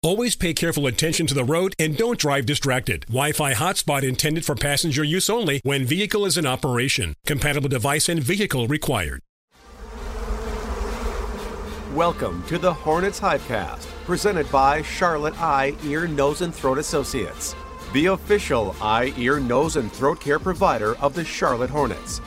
Always pay careful attention to the road and don't drive distracted. Wi-Fi hotspot intended for passenger use only when vehicle is in operation. Compatible device and vehicle required. Welcome to the Hornets Hivecast, presented by Charlotte Eye, Ear, Nose, and Throat Associates, the official eye, ear, nose, and throat care provider of the Charlotte Hornets.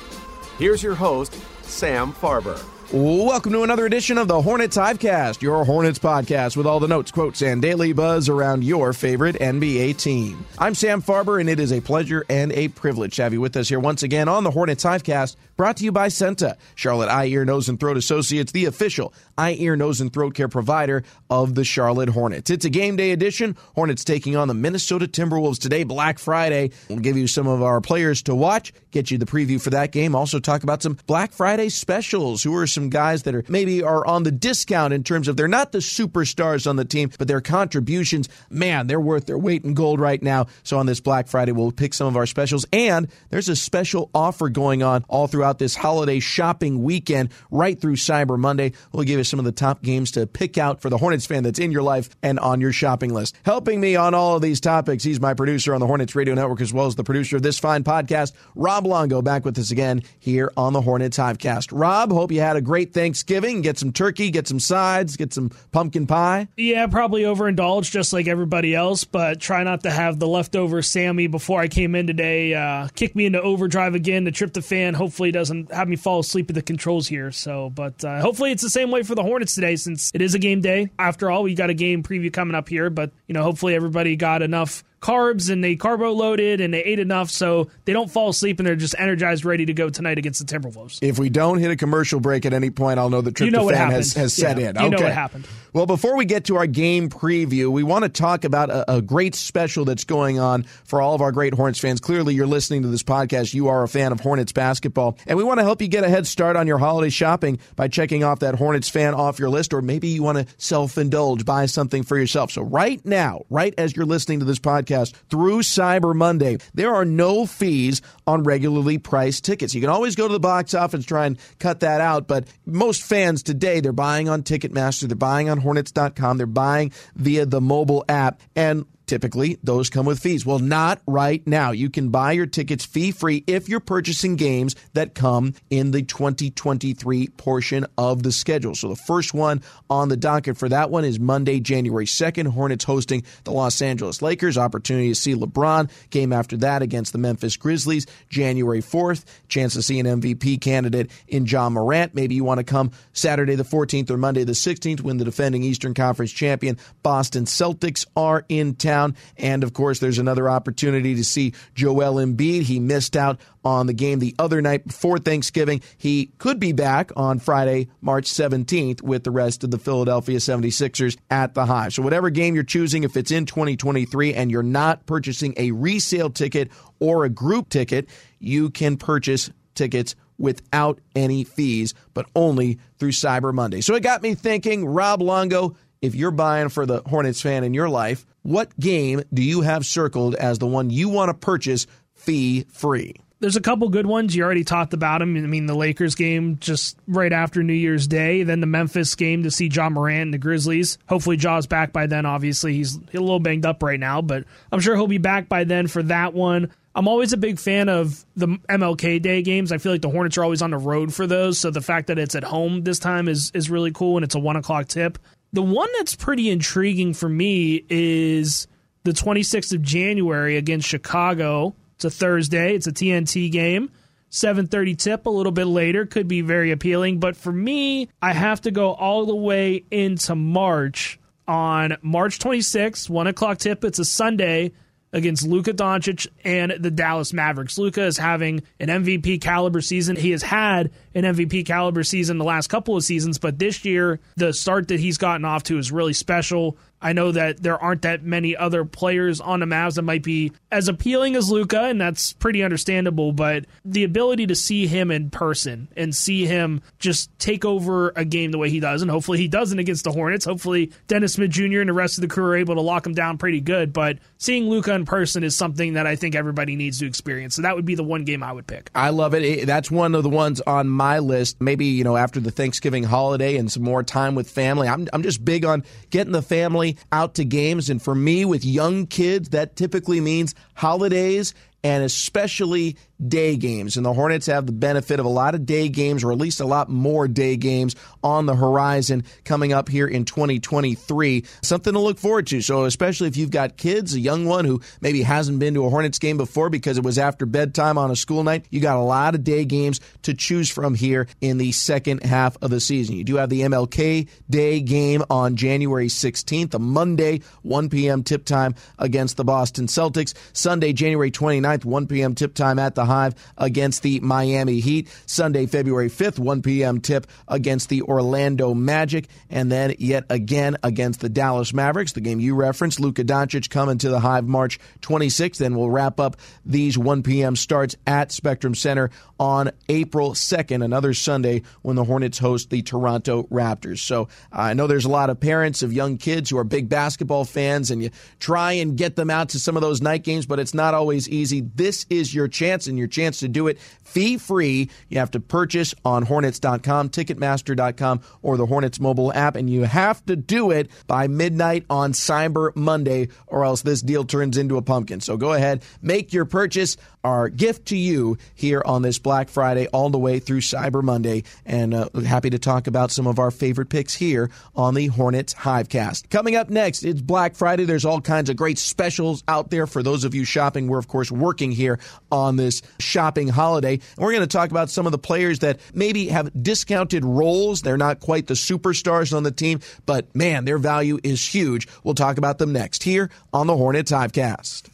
Here's your host, Sam Farber. Welcome to another edition of the Hornets Hivecast, your Hornets podcast with all the notes, quotes, and daily buzz around your favorite NBA team. I'm Sam Farber, and it is a pleasure and a privilege to have you with us here once again on the Hornets Hivecast, brought to you by CEENTA, Charlotte Eye, Ear, Nose, and Throat Associates, the official eye, ear, nose, and throat care provider of the Charlotte Hornets. It's a game day edition. Hornets taking on the Minnesota Timberwolves today, Black Friday. We'll give you some of our players to watch, get you the preview for that game, also talk about some Black Friday specials. Who are some guys that are maybe are on the discount in terms of they're not the superstars on the team, but their contributions, man, they're worth their weight in gold right now. So on this Black Friday, we'll pick some of our specials. And there's a special offer going on all throughout this holiday shopping weekend, right through Cyber Monday. We'll give you some of the top games to pick out for the Hornets fan that's in your life and on your shopping list. Helping me on all of these topics, he's my producer on the Hornets Radio Network as well as the producer of this fine podcast, Rob Longo, back with us again here on the Hornets Hivecast. Rob, hope you had a great Thanksgiving. Get some turkey, get some sides, get some pumpkin pie. Yeah, probably overindulged just like everybody else, but try not to have the leftover Sammy before I came in today uh, kick me into overdrive again. The tryptophan hopefully doesn't have me fall asleep at the controls here. So, but uh, hopefully it's the same way for the Hornets today since it is a game day. After all, we got a game preview coming up here, but you know, hopefully everybody got enough carbs and they carbo loaded and they ate enough so they don't fall asleep and they're just energized, ready to go tonight against the Timberwolves. If we don't hit a commercial break at any point, I'll know that tryptophan You know has, has set Yeah, in. you know what happened. Well, before we get to our game preview, we want to talk about a, a great special that's going on for all of our great Hornets fans. Clearly, you're listening to this podcast. You are a fan of Hornets basketball. And we want to help you get a head start on your holiday shopping by checking off that Hornets fan off your list, or maybe you want to self indulge, buy something for yourself. So, right now, right as you're listening to this podcast, through Cyber Monday, there are no fees on regularly priced tickets. You can always go to the box office, try and cut that out, but most fans today, they're buying on Ticketmaster, they're buying on Hornets.com, they're buying via the mobile app. And Typically, those come with fees. Well, not right now. You can buy your tickets fee free if you're purchasing games that come in the 2023 portion of the schedule. So, the first one on the docket for that one is Monday, January 2nd. Hornets hosting the Los Angeles Lakers. Opportunity to see LeBron. Game after that against the Memphis Grizzlies, January 4th. Chance to see an MVP candidate in Ja Morant. Maybe you want to come Saturday the 14th or Monday the 16th when the defending Eastern Conference champion Boston Celtics are in town. And of course, there's another opportunity to see Joel Embiid. He missed out on the game the other night before Thanksgiving. He could be back on Friday, March 17th with the rest of the Philadelphia 76ers at the Hive. So whatever game you're choosing, if it's in 2023 and you're not purchasing a resale ticket or a group ticket, you can purchase tickets without any fees, but only through Cyber Monday. So it got me thinking, Rob Longo, if you're buying for the Hornets fan in your life, what game do you have circled as the one you want to purchase fee free? There's a couple good ones. You already talked about them. I mean, the Lakers game just right after New Year's Day, then the Memphis game to see Ja Morant and the Grizzlies. Hopefully, Ja's back by then. Obviously, he's a little banged up right now, but I'm sure he'll be back by then for that one. I'm always a big fan of the MLK Day games. I feel like the Hornets are always on the road for those, so the fact that it's at home this time is is really cool, and it's a one o'clock tip. The one that's pretty intriguing for me is the 26th of January against Chicago. It's a Thursday. It's a TNT game. 7:30 tip a little bit later could be very appealing, but for me, I have to go all the way into March on March 26th, one o'clock tip. It's a Sunday against Luka Doncic and the Dallas Mavericks. Luka is having an MVP caliber season. He has had an MVP caliber season the last couple of seasons, but this year the start that he's gotten off to is really special. I know that there aren't that many other players on the Mavs that might be as appealing as Luka, and that's pretty understandable. But the ability to see him in person and see him just take over a game the way he does, and hopefully he doesn't against the Hornets. Hopefully Dennis Smith Jr. and the rest of the crew are able to lock him down pretty good. But seeing Luka in person is something that I think everybody needs to experience. So that would be the one game I would pick. I love it. That's one of the ones on my list. Maybe you know after the Thanksgiving holiday and some more time with family. I'm I'm just big on getting the family out to games. And for me, with young kids, that typically means holidays and especially day games. And the Hornets have the benefit of a lot of day games, or at least a lot more day games on the horizon coming up here in 2023. Something to look forward to. So, especially if you've got kids, a young one who maybe hasn't been to a Hornets game before because it was after bedtime on a school night, you got a lot of day games to choose from here in the second half of the season. You do have the MLK Day game on January 16th, a Monday, 1 p.m. tip time against the Boston Celtics. Sunday, January 29th, 1 p.m. tip time at the Hive against the Miami Heat. Sunday, February 5th, 1 p.m. tip against the Orlando Magic. And then yet again against the Dallas Mavericks, the game you referenced. Luka Doncic coming to the Hive March 26th. Then we'll wrap up these 1 p.m. starts at Spectrum Center on April 2nd, another Sunday when the Hornets host the Toronto Raptors. So uh, I know there's a lot of parents of young kids who are big basketball fans, and you try and get them out to some of those night games, but it's not always easy. This is your chance, and your chance to do it fee free. You have to purchase on Hornets.com, Ticketmaster.com, or the Hornets mobile app, and you have to do it by midnight on Cyber Monday, or else this deal turns into a pumpkin. So go ahead, make your purchase. Our gift to you here on this Black Friday, all the way through Cyber Monday, and uh, happy to talk about some of our favorite picks here on the Hornets Hivecast. Coming up next, it's Black Friday. There's all kinds of great specials out there for those of you shopping. We're, of course, working here on this shopping holiday. And we're going to talk about some of the players that maybe have discounted roles. They're not quite the superstars on the team, but man, their value is huge. We'll talk about them next here on the Hornets Hivecast.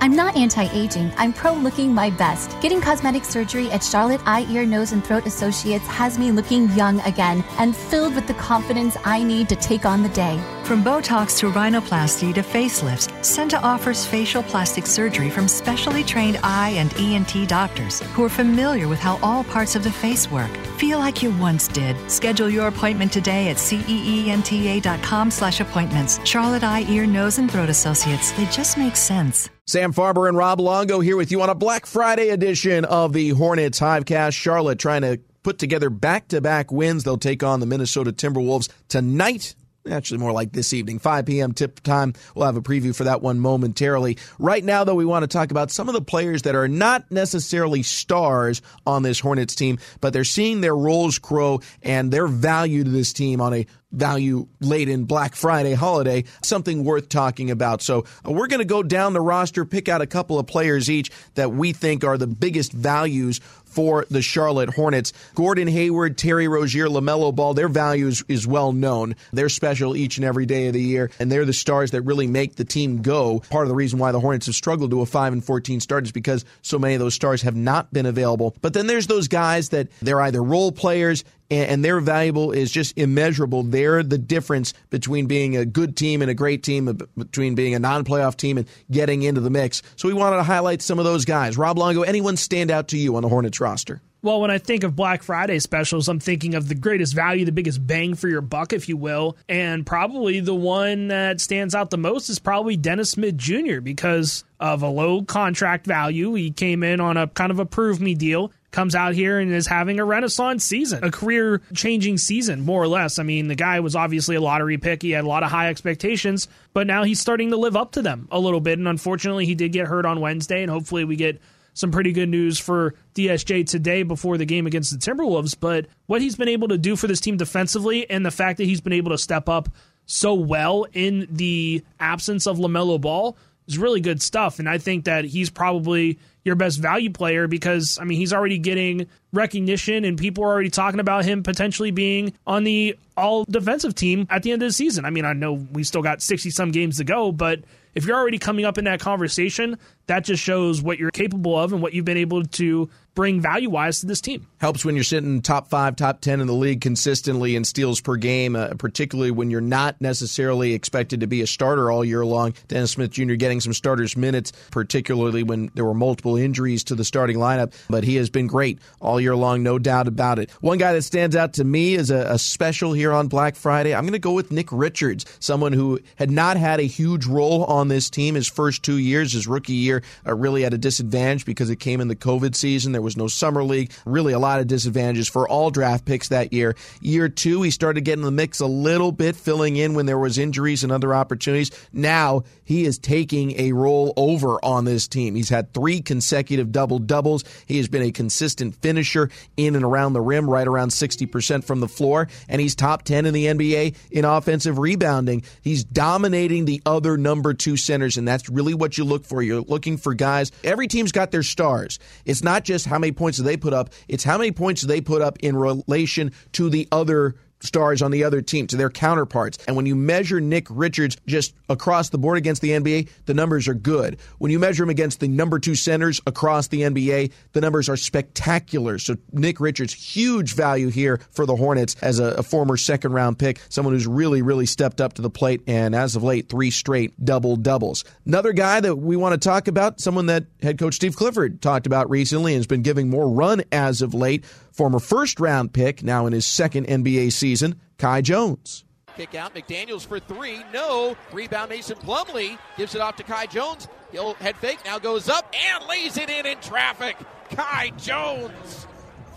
I'm not anti aging, I'm pro looking my best. Getting cosmetic surgery at Charlotte Eye, Ear, Nose, and Throat Associates has me looking young again and filled with the confidence I need to take on the day. From Botox to rhinoplasty to facelifts, CEENTA offers facial plastic surgery from specially trained eye and ENT doctors who are familiar with how all parts of the face work. Feel like you once did. Schedule your appointment today at ceenta.com slash appointments. Charlotte Eye, Ear, Nose, and Throat Associates. They just make sense. Sam Farber and Rob Longo here with you on a Black Friday edition of the Hornets Hivecast. Charlotte trying to put together back to back wins. They'll take on the Minnesota Timberwolves tonight actually more like this evening 5 p.m tip time we'll have a preview for that one momentarily right now though we want to talk about some of the players that are not necessarily stars on this hornets team but they're seeing their roles grow and their value to this team on a value laden Black Friday holiday, something worth talking about. So uh, we're going to go down the roster, pick out a couple of players each that we think are the biggest values for the Charlotte Hornets. Gordon Hayward, Terry Rozier, LaMelo Ball, their value is, is well known. They're special each and every day of the year, and they're the stars that really make the team go. Part of the reason why the Hornets have struggled to a 5 and 14 start is because so many of those stars have not been available. But then there's those guys that they're either role players and their valuable is just immeasurable. They're the difference between being a good team and a great team, uh, between being a non-playoff team and getting into the mix. So we wanted to highlight some of those guys. Rob Longo, anyone stand out to you on the Hornets roster? Well, when I think of Black Friday specials, I'm thinking of the greatest value, the biggest bang for your buck, if you will. And probably the one that stands out the most is probably Dennis Smith Jr. because of a low contract value. He came in on a kind of a prove me deal comes out here and is having a renaissance season, a career changing season, more or less. I mean, the guy was obviously a lottery pick. He had a lot of high expectations, but now he's starting to live up to them a little bit. And unfortunately, he did get hurt on Wednesday, and hopefully, we get some pretty good news for DSJ today before the game against the Timberwolves. But what he's been able to do for this team defensively and the fact that he's been able to step up so well in the absence of LaMelo Ball is really good stuff. And I think that he's probably your best value player because I mean he's already getting recognition and people are already talking about him potentially being on the all defensive team at the end of the season. I mean, I know we still got 60 some games to go, but if you're already coming up in that conversation, that just shows what you're capable of and what you've been able to bring value wise to this team. Helps when you're sitting top five, top 10 in the league consistently in steals per game, uh, particularly when you're not necessarily expected to be a starter all year long. Dennis Smith Jr. getting some starters minutes, particularly when there were multiple injuries to the starting lineup. But he has been great all year long, no doubt about it. One guy that stands out to me is a, a special here on Black Friday. I'm going to go with Nick Richards, someone who had not had a huge role on this team his first two years, his rookie year, uh, really at a disadvantage because it came in the COVID season. There was no summer league. Really, a lot of disadvantages for all draft picks that year. Year two, he started getting the mix a little bit, filling in when there was injuries and other opportunities. Now he is taking a role over on this team. He's had three consecutive double doubles. He has been a consistent finisher in and around the rim, right around 60% from the floor, and he's top 10 in the NBA in offensive rebounding. He's dominating the other number two centers, and that's really what you look for. You're looking for guys. Every team's got their stars. It's not just how many points do they put up, it's how many points do they put up in relation to the other stars on the other team, to their counterparts. And when you measure Nick Richards just across the board against the NBA, the numbers are good. When you measure him against the number two centers across the NBA, the numbers are spectacular. So Nick Richards, huge value here for the Hornets as a, a former second round pick, someone who's really, really stepped up to the plate. And as of late, three straight double doubles. Another guy that we want to talk about, someone that head coach Steve Clifford talked about recently and has been giving more run as of late former first round pick, now in his second NBA season, Kai Jones. Kick out, McDaniels for three, no. Rebound, Mason Plumlee gives it off to Kai Jones. He'll head fake, now goes up and lays it in in traffic. Kai Jones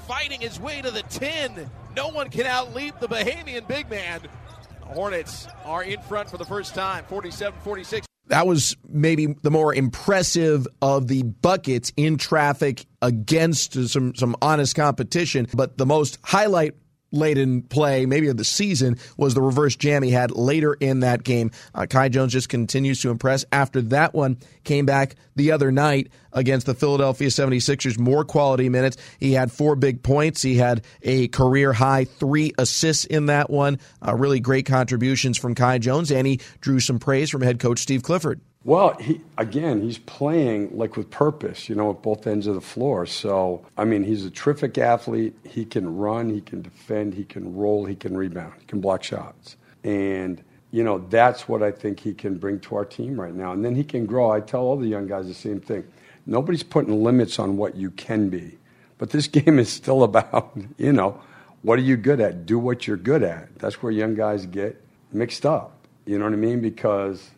fighting his way to the 10. No one can outleap the Bahamian big man. The Hornets are in front for the first time, 47 46 that was maybe the more impressive of the buckets in traffic against some some honest competition. But the most highlight laden play, maybe of the season, was the reverse jam he had later in that game. Uh, Kai Jones just continues to impress. After that one, came back the other night against the Philadelphia 76ers, more quality minutes. He had four big points. He had a career high three assists in that one. Uh, really great contributions from Kai Jones, and he drew some praise from head coach Steve Clifford. Well, he, again, he's playing like with purpose, you know, at both ends of the floor. So, I mean, he's a terrific athlete. He can run, he can defend, he can roll, he can rebound, he can block shots. And, you know, that's what I think he can bring to our team right now. And then he can grow. I tell all the young guys the same thing. Nobody's putting limits on what you can be. But this game is still about, you know, what are you good at? Do what you're good at. That's where young guys get mixed up. You know what I mean? Because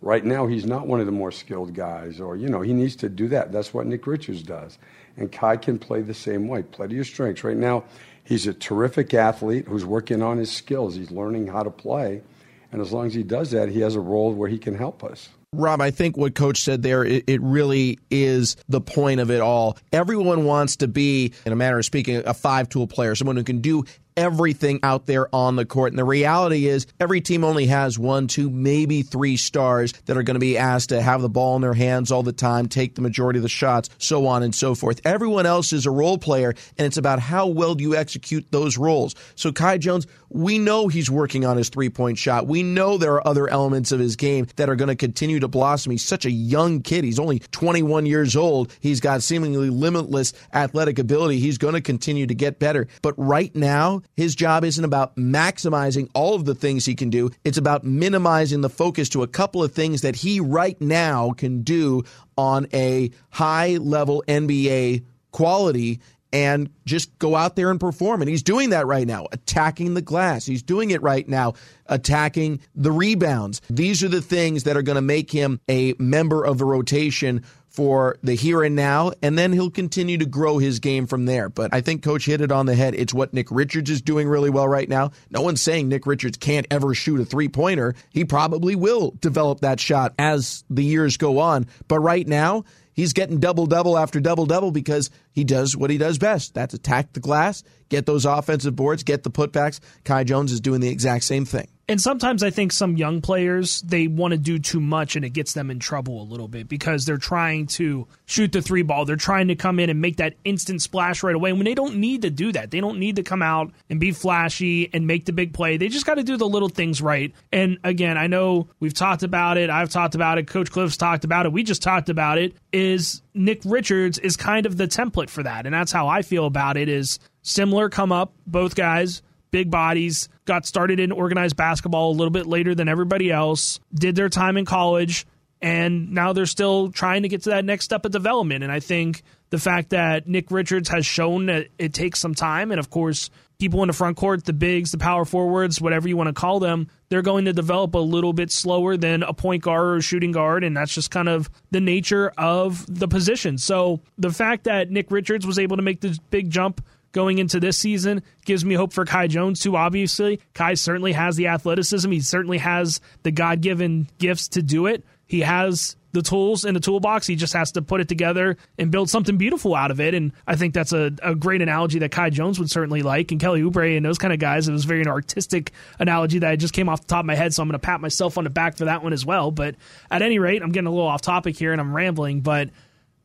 Right now, he's not one of the more skilled guys, or, you know, he needs to do that. That's what Nick Richards does. And Kai can play the same way. Play to your strengths. Right now, he's a terrific athlete who's working on his skills. He's learning how to play. And as long as he does that, he has a role where he can help us. Rob, I think what Coach said there, it, it, really is the point of it all. Everyone wants to be, in a manner of speaking, a five tool player, someone who can do everything out there on the court. And the reality is, every team only has one, two, maybe three stars that are going to be asked to have the ball in their hands all the time, take the majority of the shots, so on and so forth. Everyone else is a role player, and it's about how well do you execute those roles. So, Kai Jones, we know he's working on his three point shot. We know there are other elements of his game that are going to continue to blossom. He's such a young kid. He's only 21 years old. He's got seemingly limitless athletic ability. He's going to continue to get better. But right now, his job isn't about maximizing all of the things he can do. It's about minimizing the focus to a couple of things that he right now can do on a high level NBA quality and just go out there and perform. And he's doing that right now, attacking the glass. He's doing it right now, attacking the rebounds. These are the things that are going to make him a member of the rotation for the here and now, and then he'll continue to grow his game from there. But I think Coach hit it on the head. It's what Nick Richards is doing really well right now. No one's saying Nick Richards can't ever shoot a three pointer. He probably will develop that shot as the years go on. But right now, he's getting double double after double double because he does what he does best. That's attack the glass, get those offensive boards, get the putbacks. Kai Jones is doing the exact same thing. And sometimes I think some young players they want to do too much and it gets them in trouble a little bit because they're trying to shoot the three ball. They're trying to come in and make that instant splash right away when they don't need to do that. They don't need to come out and be flashy and make the big play. They just got to do the little things right. And again, I know we've talked about it. I've talked about it. Coach Cliff's talked about it. We just talked about it. Is Nick Richards is kind of the template for that. And that's how I feel about it is similar come up, both guys big bodies, got started in organized basketball a little bit later than everybody else, did their time in college, and now they're still trying to get to that next step of development. And I think the fact that Nick Richards has shown that it takes some time, and of course, people in the front court, the bigs, the power forwards, whatever you want to call them, they're going to develop a little bit slower than a point guard or a shooting guard, and that's just kind of the nature of the position. So the fact that Nick Richards was able to make this big jump going into this season gives me hope for Kai Jones too. Obviously, Kai certainly has the athleticism. He certainly has the God given gifts to do it. He has the tools in the toolbox. He just has to put it together and build something beautiful out of it. And I think that's a, a great analogy that Kai Jones would certainly like. And Kelly Oubre and those kind of guys, it was very an artistic analogy that I just came off the top of my head. So I'm going to pat myself on the back for that one as well. But at any rate, I'm getting a little off topic here and I'm rambling. But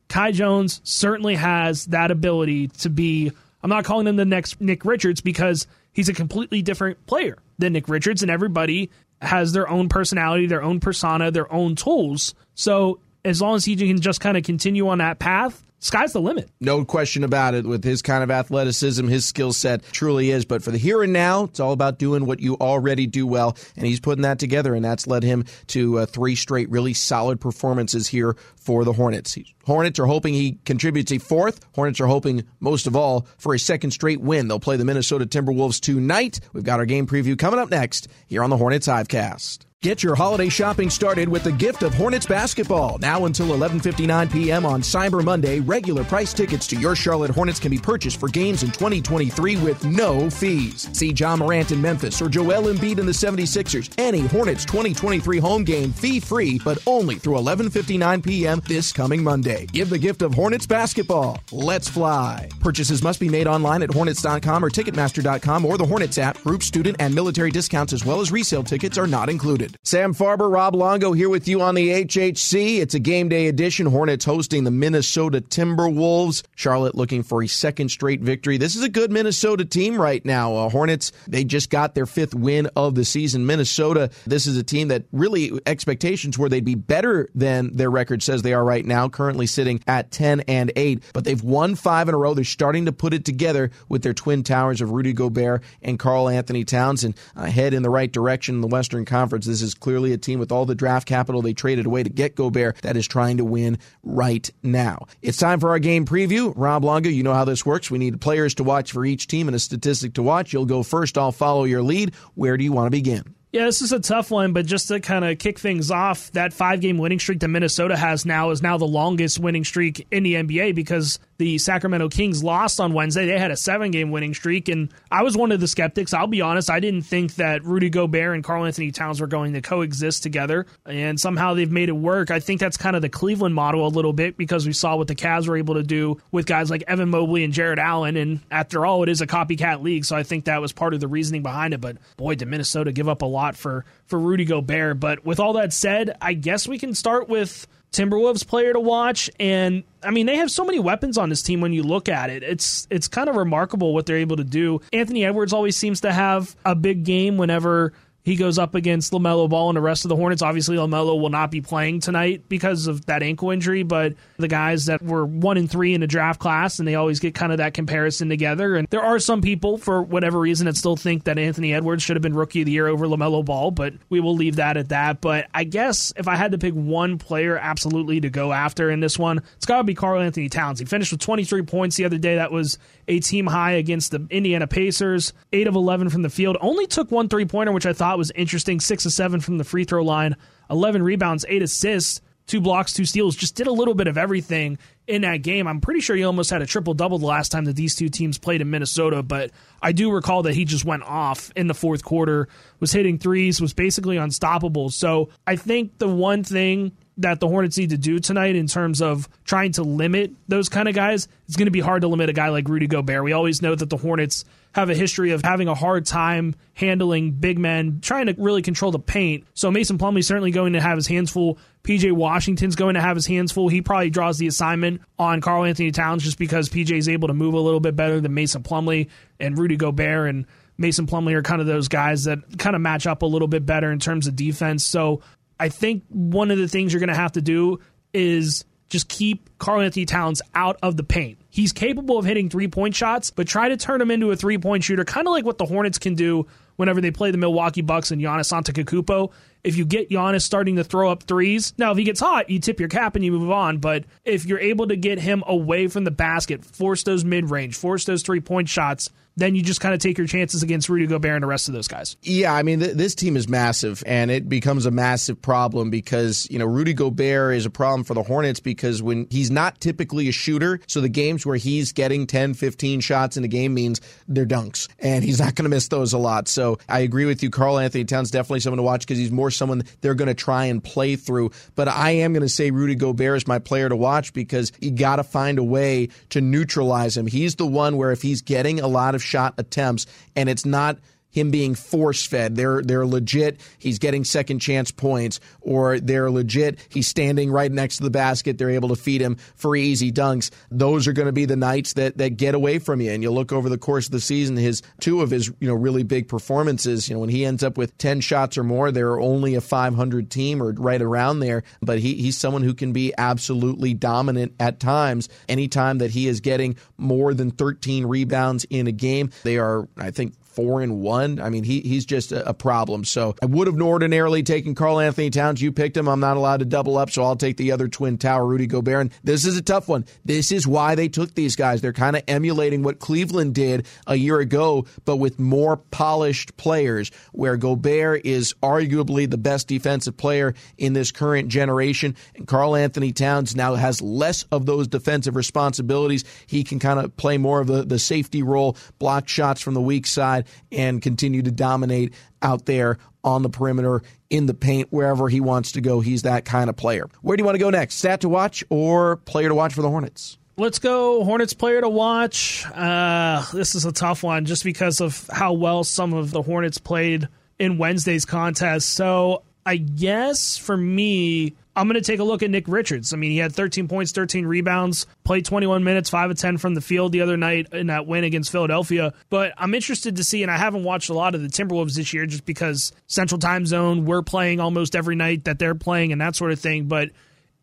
Kai Jones certainly has that ability to be I'm not calling him the next Nick Richards because he's a completely different player than Nick Richards, and everybody has their own personality, their own persona, their own tools. So as long as he can just kind of continue on that path, sky's the limit. No question about it. With his kind of athleticism, his skill set truly is. But for the here and now, it's all about doing what you already do well. And he's putting that together, and that's led him to uh, three straight really solid performances here for the Hornets. Hornets are hoping he contributes a fourth. Hornets are hoping, most of all, for a second straight win. They'll play the Minnesota Timberwolves tonight. We've got our game preview coming up next here on the Hornets Hivecast. Get your holiday shopping started with the gift of Hornets basketball. Now until 11:59 p.m. on Cyber Monday, regular price tickets to your Charlotte Hornets can be purchased for games in 2023 with no fees. See Ja Morant in Memphis or Joel Embiid in the 76ers. Any Hornets 2023 home game fee-free, but only through 11:59 p.m. this coming Monday. Give the gift of Hornets basketball. Let's fly. Purchases must be made online at hornets.com or ticketmaster.com or the Hornets app. Group, student, and military discounts as well as resale tickets are not included. Sam Farber, Rob Longo here with you on the HHC. It's a game day edition. Hornets hosting the Minnesota Timberwolves. Charlotte looking for a second straight victory. This is a good Minnesota team right now. Uh, Hornets, they just got their fifth win of the season. Minnesota, this is a team that really expectations were they'd be better than their record says they are right now, currently sitting at 10 and 8. But they've won five in a row. They're starting to put it together with their twin towers of Rudy Gobert and Karl-Anthony Towns and uh, head in the right direction in the Western Conference. This is clearly a team with all the draft capital they traded away to get Gobert that is trying to win right now. It's time for our game preview. Rob Longo, you know how this works. We need players to watch for each team and a statistic to watch. You'll go first. I'll follow your lead. Where do you want to begin? Yeah, this is a tough one, but just to kind of kick things off, that five game winning streak that Minnesota has now is now the longest winning streak in the NBA because the Sacramento Kings lost on Wednesday. They had a seven game winning streak, and I was one of the skeptics. I'll be honest, I didn't think that Rudy Gobert and Karl-Anthony Towns were going to coexist together, and somehow they've made it work. I think that's kind of the Cleveland model a little bit because we saw what the Cavs were able to do with guys like Evan Mobley and Jarrett Allen, and after all, it is a copycat league, so I think that was part of the reasoning behind it. But boy, did Minnesota give up a lot for for Rudy Gobert. But with all that said, I guess we can start with Timberwolves player to watch. And I mean, they have so many weapons on this team when you look at it. It's it's kind of remarkable what they're able to do. Anthony Edwards always seems to have a big game whenever he goes up against LaMelo Ball and the rest of the Hornets. Obviously, LaMelo will not be playing tonight because of that ankle injury, but the guys that were one and three in the draft class, and they always get kind of that comparison together. And there are some people, for whatever reason, that still think that Anthony Edwards should have been rookie of the year over LaMelo Ball, but we will leave that at that. But I guess if I had to pick one player absolutely to go after in this one, it's got to be Karl-Anthony Towns. He finished with 23 points the other day. That was a team high against the Indiana Pacers, 8 of 11 from the field. Only took one three pointer, which I thought was interesting. 6 of 7 from the free throw line, 11 rebounds, 8 assists, 2 blocks, 2 steals. Just did a little bit of everything in that game. I'm pretty sure he almost had a triple double the last time that these two teams played in Minnesota, but I do recall that he just went off in the fourth quarter, was hitting threes, was basically unstoppable. So I think the one thing that the Hornets need to do tonight in terms of trying to limit those kind of guys, it's going to be hard to limit a guy like Rudy Gobert. We always know that the Hornets have a history of having a hard time handling big men, trying to really control the paint. So Mason Plumlee's certainly going to have his hands full. PJ Washington's going to have his hands full. He probably draws the assignment on Karl-Anthony Towns just because PJ is able to move a little bit better than Mason Plumlee and Rudy Gobert and Mason Plumlee are kind of those guys that kind of match up a little bit better in terms of defense. So I think one of the things you're going to have to do is just keep Karl-Anthony Towns out of the paint. He's capable of hitting three point shots, but try to turn him into a three point shooter, kind of like what the Hornets can do whenever they play the Milwaukee Bucks and Giannis Antetokounmpo. If you get Giannis starting to throw up threes, now if he gets hot, you tip your cap and you move on. But if you're able to get him away from the basket, force those mid range, force those three point shots, then you just kind of take your chances against Rudy Gobert and the rest of those guys. Yeah, I mean, th- this team is massive, and it becomes a massive problem because, you know, Rudy Gobert is a problem for the Hornets because when he's not typically a shooter, so the games where he's getting 10, 15 shots in a game means they're dunks, and he's not going to miss those a lot. So I agree with you. Karl-Anthony Towns definitely someone to watch because he's more someone they're going to try and play through. But I am going to say Rudy Gobert is my player to watch because you got to find a way to neutralize him. He's the one where if he's getting a lot of shot attempts and it's not him being force fed. They're they're legit. He's getting second chance points, or they're legit. He's standing right next to the basket. They're able to feed him for easy dunks. Those are going to be the nights that that get away from you. And you look over the course of the season, his two of his you know really big performances. You know when he ends up with ten shots or more, they're only a 500 team or right around there. But he he's someone who can be absolutely dominant at times. Anytime that he is getting more than 13 rebounds in a game, they are I think four and one. I mean, he he's just a, a problem. So I would have ordinarily taken Karl-Anthony Towns. You picked him. I'm not allowed to double up, so I'll take the other twin tower, Rudy Gobert. And this is a tough one. This is why they took these guys. They're kind of emulating what Cleveland did a year ago, but with more polished players, where Gobert is arguably the best defensive player in this current generation. And Karl-Anthony Towns now has less of those defensive responsibilities. He can kind of play more of the, the safety role, block shots from the weak side and continue to dominate out there on the perimeter, in the paint, wherever he wants to go. He's that kind of player. Where do you want to go next? Stat to watch or player to watch for the Hornets? Let's go Hornets player to watch. Uh, this is a tough one just because of how well some of the Hornets played in Wednesday's contest. So I guess for me, I'm going to take a look at Nick Richards. I mean, he had 13 points, 13 rebounds, played 21 minutes, 5 of 10 from the field the other night in that win against Philadelphia. But I'm interested to see, and I haven't watched a lot of the Timberwolves this year just because Central Time Zone, we're playing almost every night that they're playing and that sort of thing. But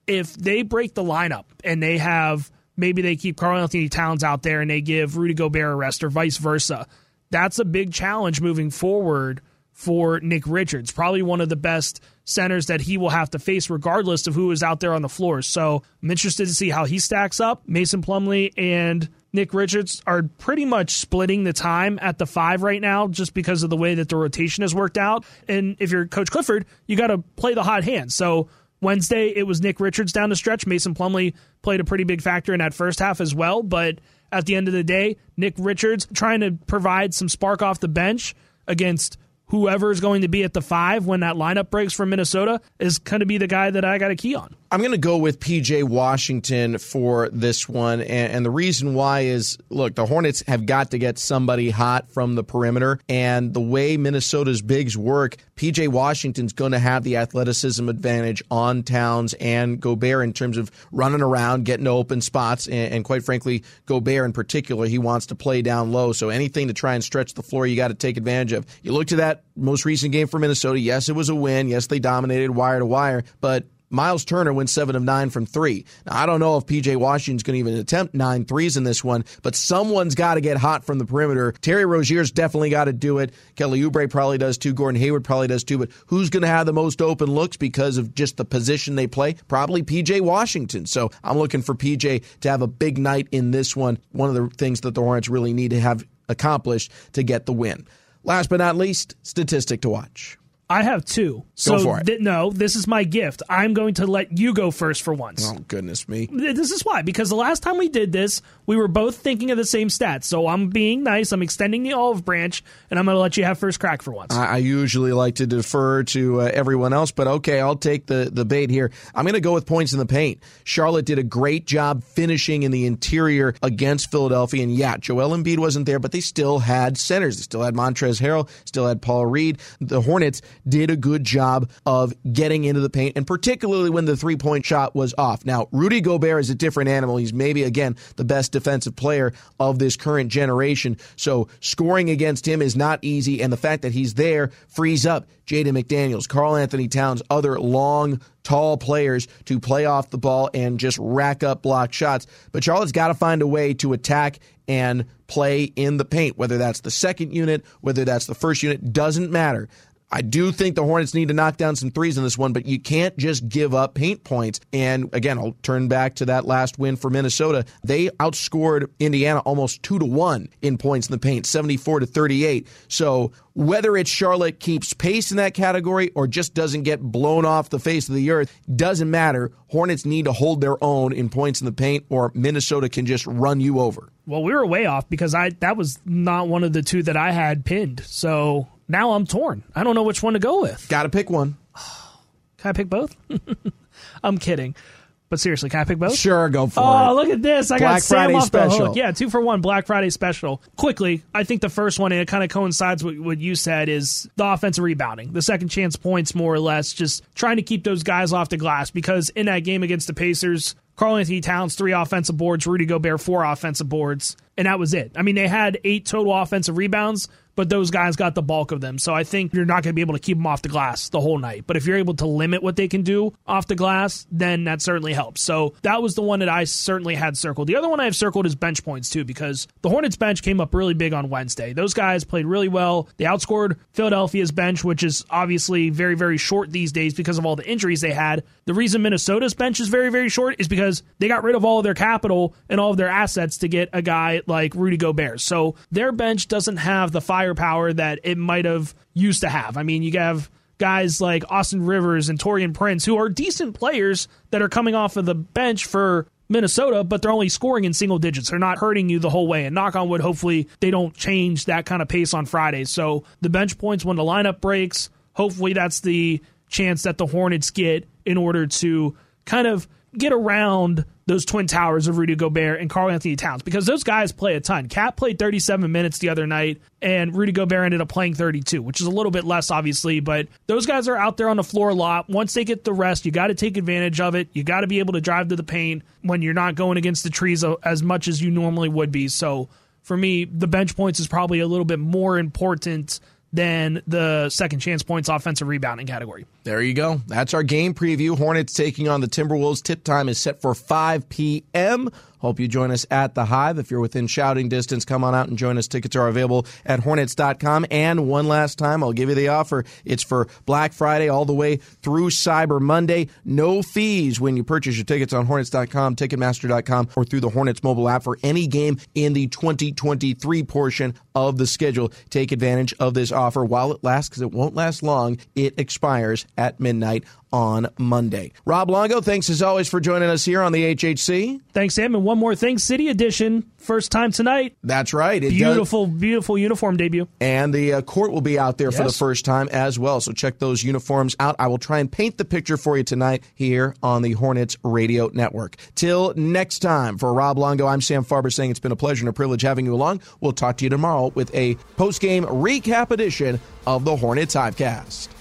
if they break the lineup and they have maybe they keep Karl-Anthony Towns out there and they give Rudy Gobert a rest or vice versa, that's a big challenge moving forward for Nick Richards. Probably one of the best centers that he will have to face, regardless of who is out there on the floor. So I'm interested to see how he stacks up. Mason Plumlee and Nick Richards are pretty much splitting the time at the five right now just because of the way that the rotation has worked out. And if you're Coach Clifford, you got to play the hot hand. So Wednesday, it was Nick Richards down the stretch. Mason Plumlee played a pretty big factor in that first half as well. But at the end of the day, Nick Richards trying to provide some spark off the bench against whoever is going to be at the five when that lineup breaks for Minnesota is going to be the guy that I got a key on. I'm going to go with PJ Washington for this one. And, and, the reason why is look, the Hornets have got to get somebody hot from the perimeter. And the way Minnesota's bigs work, PJ Washington's going to have the athleticism advantage on Towns and Gobert in terms of running around, getting open spots. And, and quite frankly, Gobert in particular, he wants to play down low. So anything to try and stretch the floor, you got to take advantage of. You look to that most recent game for Minnesota. Yes, it was a win. Yes, they dominated wire to wire, but Myles Turner went seven of nine from three. Now, I don't know if PJ Washington's going to even attempt nine threes in this one, but someone's got to get hot from the perimeter. Terry Rozier's definitely got to do it. Kelly Oubre probably does too. Gordon Hayward probably does too. But who's going to have the most open looks because of just the position they play? Probably PJ Washington. So I'm looking for PJ to have a big night in this one. One of the things that the Hornets really need to have accomplished to get the win. Last but not least, statistic to watch. I have two. So go for it. Th- no, this is my gift. I'm going to let you go first for once. Oh goodness me! This is why because the last time we did this, we were both thinking of the same stats. So I'm being nice. I'm extending the olive branch, and I'm going to let you have first crack for once. I, I usually like to defer to uh, everyone else, but okay, I'll take the the bait here. I'm going to go with points in the paint. Charlotte did a great job finishing in the interior against Philadelphia, and yeah, Joel Embiid wasn't there, but they still had centers. They still had Montrezl Harrell, still had Paul Reed. The Hornets did a good job of getting into the paint, and particularly when the three point shot was off. Now, Rudy Gobert is a different animal. He's maybe, again, the best defensive player of this current generation. So scoring against him is not easy, and the fact that he's there frees up Jaden McDaniels, Karl-Anthony Towns, other long, tall players to play off the ball and just rack up block shots. But Charlotte's got to find a way to attack and play in the paint, whether that's the second unit, whether that's the first unit, doesn't matter. I do think the Hornets need to knock down some threes in this one, but you can't just give up paint points. And again, I'll turn back to that last win for Minnesota. They outscored Indiana almost two to one in points in the paint, 74 to 38. So whether it's Charlotte keeps pace in that category or just doesn't get blown off the face of the earth, doesn't matter. Hornets need to hold their own in points in the paint, or Minnesota can just run you over. Well, we were way off because I that was not one of the two that I had pinned. So now I'm torn. I don't know which one to go with. Got to pick one. Can I pick both? I'm kidding. But seriously, can I pick both? Sure, go for oh, it. Oh, look at this. I Black got Sam Friday off special. the hook. Yeah, two for one Black Friday special. Quickly, I think the first one, and it kind of coincides with what you said, is the offensive rebounding. The second chance points, more or less, just trying to keep those guys off the glass because in that game against the Pacers, Karl-Anthony Towns, three offensive boards, Rudy Gobert, four offensive boards, and that was it. I mean, they had eight total offensive rebounds, but those guys got the bulk of them. So I think you're not going to be able to keep them off the glass the whole night. But if you're able to limit what they can do off the glass, then that certainly helps. So that was the one that I certainly had circled. The other one I have circled is bench points too, because the Hornets bench came up really big on Wednesday. Those guys played really well. They outscored Philadelphia's bench, which is obviously very, very short these days because of all the injuries they had. The reason Minnesota's bench is very, very short is because they got rid of all of their capital and all of their assets to get a guy like Rudy Gobert. So their bench doesn't have the firepower that it might have used to have. I mean, you have guys like Austin Rivers and Taurean Prince who are decent players that are coming off of the bench for Minnesota, but they're only scoring in single digits. They're not hurting you the whole way. And knock on wood, hopefully they don't change that kind of pace on Fridays. So the bench points when the lineup breaks, hopefully that's the chance that the Hornets get in order to kind of get around those twin towers of Rudy Gobert and Karl-Anthony Towns because those guys play a ton. KAT played 37 minutes the other night, and Rudy Gobert ended up playing 32, which is a little bit less, obviously, but those guys are out there on the floor a lot. Once they get the rest, you got to take advantage of it. You got to be able to drive to the paint when you're not going against the trees as much as you normally would be. So for me, the bench points is probably a little bit more important than the second chance points offensive rebounding category. There you go. That's our game preview. Hornets taking on the Timberwolves. Tip time is set for 5 p.m. Hope you join us at the Hive. If you're within shouting distance, come on out and join us. Tickets are available at hornets.com. And one last time, I'll give you the offer. It's for Black Friday all the way through Cyber Monday. No fees when you purchase your tickets on hornets.com, ticketmaster.com, or through the Hornets mobile app for any game in the 2023 portion of the schedule. Take advantage of this offer while it lasts because it won't last long. It expires at midnight on Monday. Rob Longo, thanks as always for joining us here on the HHC. Thanks, Sam. And one more thing City Edition, first time tonight. That's right. Beautiful, does. beautiful uniform debut. And the uh, court will be out there yes. for the first time as well. So check those uniforms out. I will try and paint the picture for you tonight here on the Hornets Radio Network. Till next time, for Rob Longo, I'm Sam Farber saying it's been a pleasure and a privilege having you along. We'll talk to you tomorrow with a post game recap edition of the Hornets Hivecast.